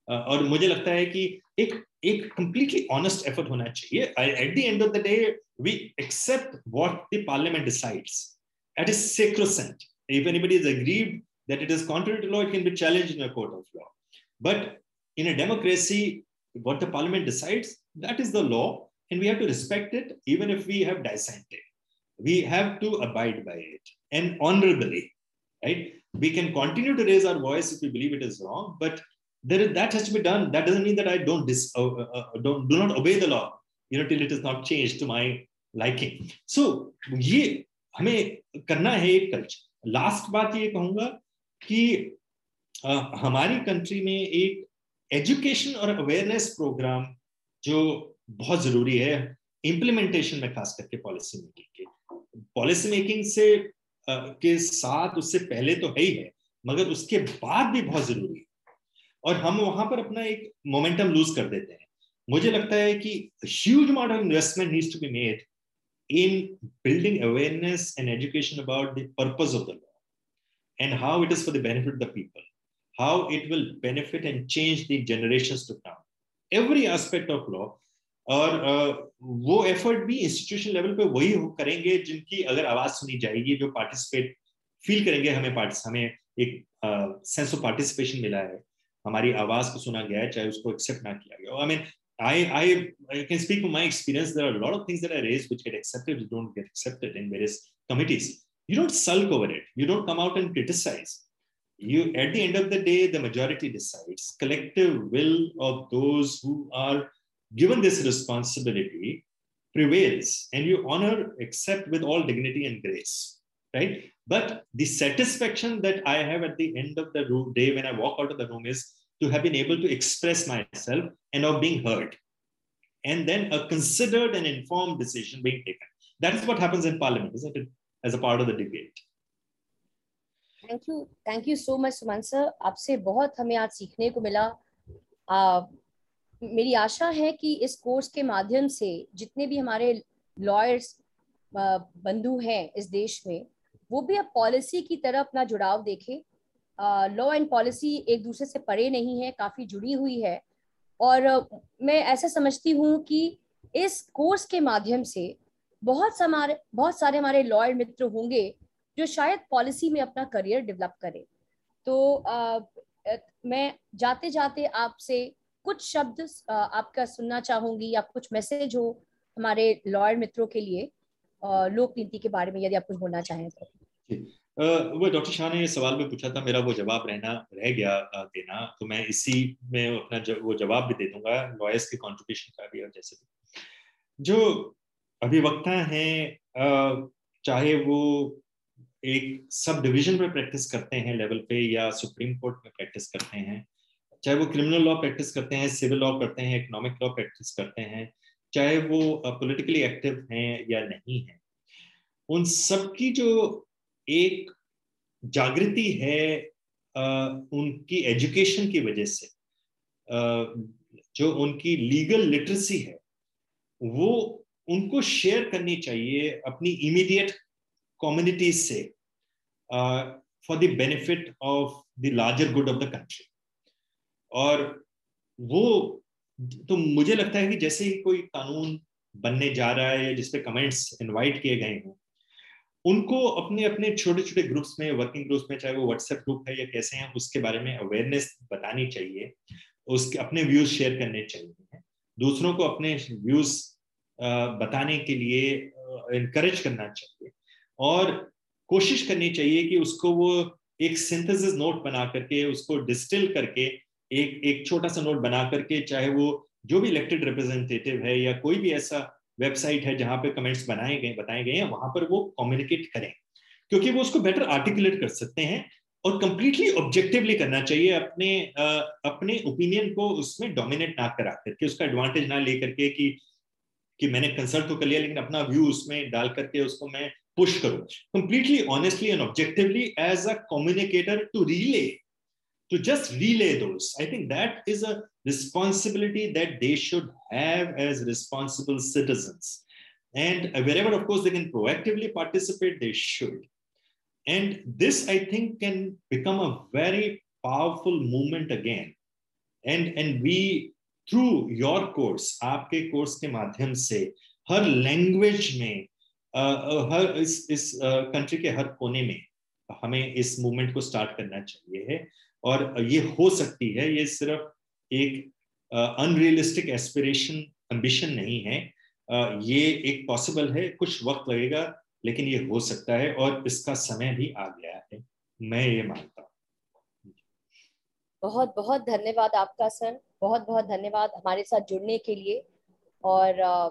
और मुझे लगता है कि एक एक completely honest effort होना चाहिए at the end of the day we accept what the parliament decides that is sacrosanct if anybody is aggrieved that it is contrary to law it can be challenged in a court of law but in a democracy what the parliament decides that is the law and we have to respect it even if we have dissented we have to abide by it and honorably right we can continue to raise our voice if we believe it is wrong but there is, that has to be done. That doesn't mean that i don't dis, uh, uh, uh, don't do not obey the law you know till it is not changed to my liking. So ये हमें करना है एक कल्चर लास्ट बात ये कहूँगा कि आ, हमारी कंट्री में एक एजुकेशन और अवेयरनेस प्रोग्राम जो बहुत ज़रूरी है इम्प्लीमेंटेशन में खास करके पॉलिसी मेकिंग के। पॉलिसी मेकिंग से आ, के साथ उससे पहले तो है ही है मगर उसके बाद भी बहुत ज़रूरी है। और हम वहाँ पर अपना एक मोमेंटम लूज कर देते हैं। मुझे लगता है कि huge amount of investment needs to be made in building awareness and education about the of the law and how it is for the the people how it will benefit and change the generation to come every aspect of law और uh, वो एफर्ट भी इंस्टीट्यूशन लेवल पे वही करेंगे जिनकी अगर आवाज़ सुनी जाएगी, जो पार्टिसिपेट फील करेंगे हमें हमें एक सेंस ऑफ़ पार्टिसिपेशन मिला है। हमारी आवाज को सुना गया है चाहे उसको एक्सेप्ट ना किया गया I mean I, I, I can speak from my experience. There are a lot of things that I raise which get accepted, which don't get accepted in various committees. You don't sulk over it. You don't come out and criticize. You, at the end of the day, the majority decides. Collective will of those who are given this responsibility prevails, and you honor, accept with all dignity and grace, right? But the satisfaction that I have at the end of the day when I walk out of the room is to have been able to express myself and of being heard. And then a considered and informed decision being taken. That is what happens in parliament, isn't it? As a part of the debate. Thank you thank you so much Suman sir आपसे बहुत हमें आज सीखने को मिला आ, मेरी आशा है कि इस कोर्स के माध्यम से जितने भी हमारे लॉयर्स बंधु हैं इस देश में वो भी अब पॉलिसी की तरफ़ अपना जुड़ाव देखें लॉ एंड पॉलिसी एक दूसरे से परे नहीं है, काफ़ी जुड़ी हुई है। और मैं ऐसा समझती हूँ कि इस कोर्स के माध्यम से बहुत हमारे बहुत सारे हमारे लॉयर मित्र होंगे जो शायद पॉलिसी में अपना करियर डेवलप करें। तो मैं जाते जाते आपसे कुछ शब्द आपका सुनना चाहूँगी, या कुछ मैसेज हो हमारे लॉयर मित्रों के लिए लोक नीति के बारे में यदि आप कुछ बोलना चाहें तो। वो डॉक्टर शाह ने सवाल में पूछा था मेरा वो जवाब रहना रह गया देना तो मैं इसी में अपना जब, वो जवाब भी दे दूँगा लॉयर्स के कंट्रीब्यूशन का भी और जैसे भी। जो अभिवक्ता हैं चाहे वो एक सब डिवीज़न में प्रैक्टिस करते हैं लेवल पे या सुप्रीम कोर्ट में प्रैक्टिस करते हैं चाहे वो क्रिमिनल लॉ प्रैक्टिस करते हैं सिविल लॉ करते हैं इकोनॉमिक लॉ प्रैक्टिस करते हैं चाहे वो पॉलिटिकली एक्टिव हैं या नहीं है उन सबकी जो एक जागृति है उनकी एजुकेशन की वजह से जो उनकी लीगल लिटरेसी है, वो उनको शेयर करनी चाहिए अपनी इमीडिएट कम्युनिटीज से for the benefit of the larger good of the country और वो तो मुझे लगता है कि जैसे ही कोई कानून बनने जा रहा है या जिसपे कमेंट्स इनवाइट किए गए हों उनको अपने अपने छोटे छोटे ग्रुप्स में वर्किंग ग्रुप्स में, चाहे वो व्हाट्सएप ग्रुप है या कैसे हैं, उसके बारे में अवेयरनेस बतानी चाहिए, उसके, अपने व्यूज़ शेयर करने चाहिए। दूसरों को अपने व्यूज़ बताने के लिए इनकरेज करना चाहिए। और कोशिश करनी चाहिए कि उसको वो एक सिंथेसिस नोट बना करके, उसको डिस्टिल करके, एक एक छोटा सा नोट बना करके, चाहे वो जो भी इलेक्टेड रिप्रेजेंटेटिव है या कोई भी ऐसा वेबसाइट है जहाँ पे कमेंट्स बनाए गए बताए गए हैं वहाँ पर वो कम्युनिकेट करें क्योंकि वो उसको बेटर आर्टिकुलेट कर सकते हैं और कंप्लीटली ऑब्जेक्टिवली करना चाहिए अपने आ, अपने ओपिनियन को उसमें डोमिनेट ना करा करके उसका एडवांटेज ना ले करके कि कि मैंने कंसल्ट तो कर लिया लेकिन अपना व्यू उसमें डाल करके उसको मैं पुश करूँ completely honestly and objectively as a communicator to relay to just relay those. I think that is a responsibility that they should have as responsible citizens. And wherever, of course, they can proactively participate, they should. And this, I think, can become a very powerful movement again. And, and we through your course आपके कोर्स के माध्यम से हर लैंग्वेज में हर इस इस कंट्री के हर कोने में हमें इस मूवमेंट को स्टार्ट करना चाहिए है और ये हो सकती है ये सिर्फ एक अनरियलिस्टिक एस्पिरेशन एम्बिशन नहीं है। uh, ये एक पॉसिबल है कुछ वक्त लगेगा लेकिन ये हो सकता है और इसका समय भी आ गया है। मैं ये मानता हूँ। बहुत बहुत धन्यवाद आपका सर। बहुत बहुत धन्यवाद हमारे साथ जुड़ने के लिए। और uh,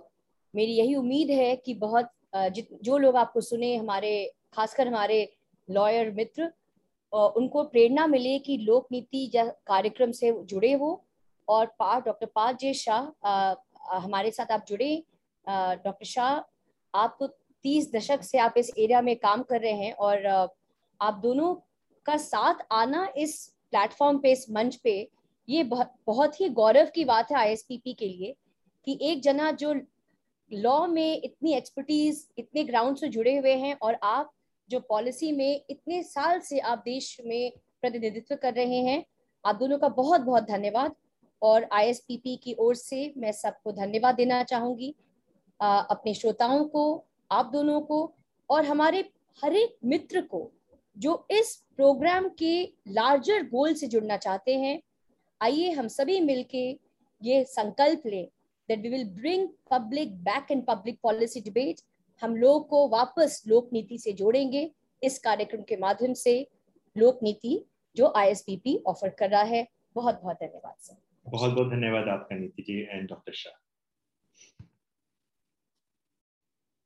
मेरी यही उम्मीद है कि बहुत जित जो लोग आपको सुने हमारे खासकर हमारे लॉयर मित्र उनको प्रेरणा मिले कि लोक नीति कार्यक्रम से जुड़े हो। और पा, डॉक्टर पा जे शाह हमारे साथ आप जुड़े। डॉक्टर शाह, आप तीस दशक से आप इस एरिया में काम कर रहे हैं और आप दोनों का साथ आना इस प्लेटफॉर्म पे, इस मंच पे, ये बहुत ही गौरव की बात है आईएसपीपी के लिए कि एक जना जो लॉ में इतनी एक्सपर्टीज इतने ग्राउंड से जुड़े हुए हैं और आप जो पॉलिसी में इतने साल से आप देश में प्रतिनिधित्व कर रहे हैं, आप दोनों का बहुत बहुत धन्यवाद। और आईएसपीपी की ओर से मैं सबको धन्यवाद देना चाहूँगी। अपने श्रोताओं को, आप दोनों को और हमारे हर एक मित्र को जो इस प्रोग्राम के लार्जर गोल से जुड़ना चाहते हैं, आइए हम सभी मिलके ये संकल्प लें that we will bring public back in public policy debate हम लोग को वापस लोक नीति से जोड़ेंगे इस कार्यक्रम के माध्यम से। लोक नीति जो आईएसपीपी ऑफ़र कर रहा है। बहुत बहुत धन्यवाद सर बहुत बहुत धन्यवाद आपका नीति जी एंड डॉक्टर शाह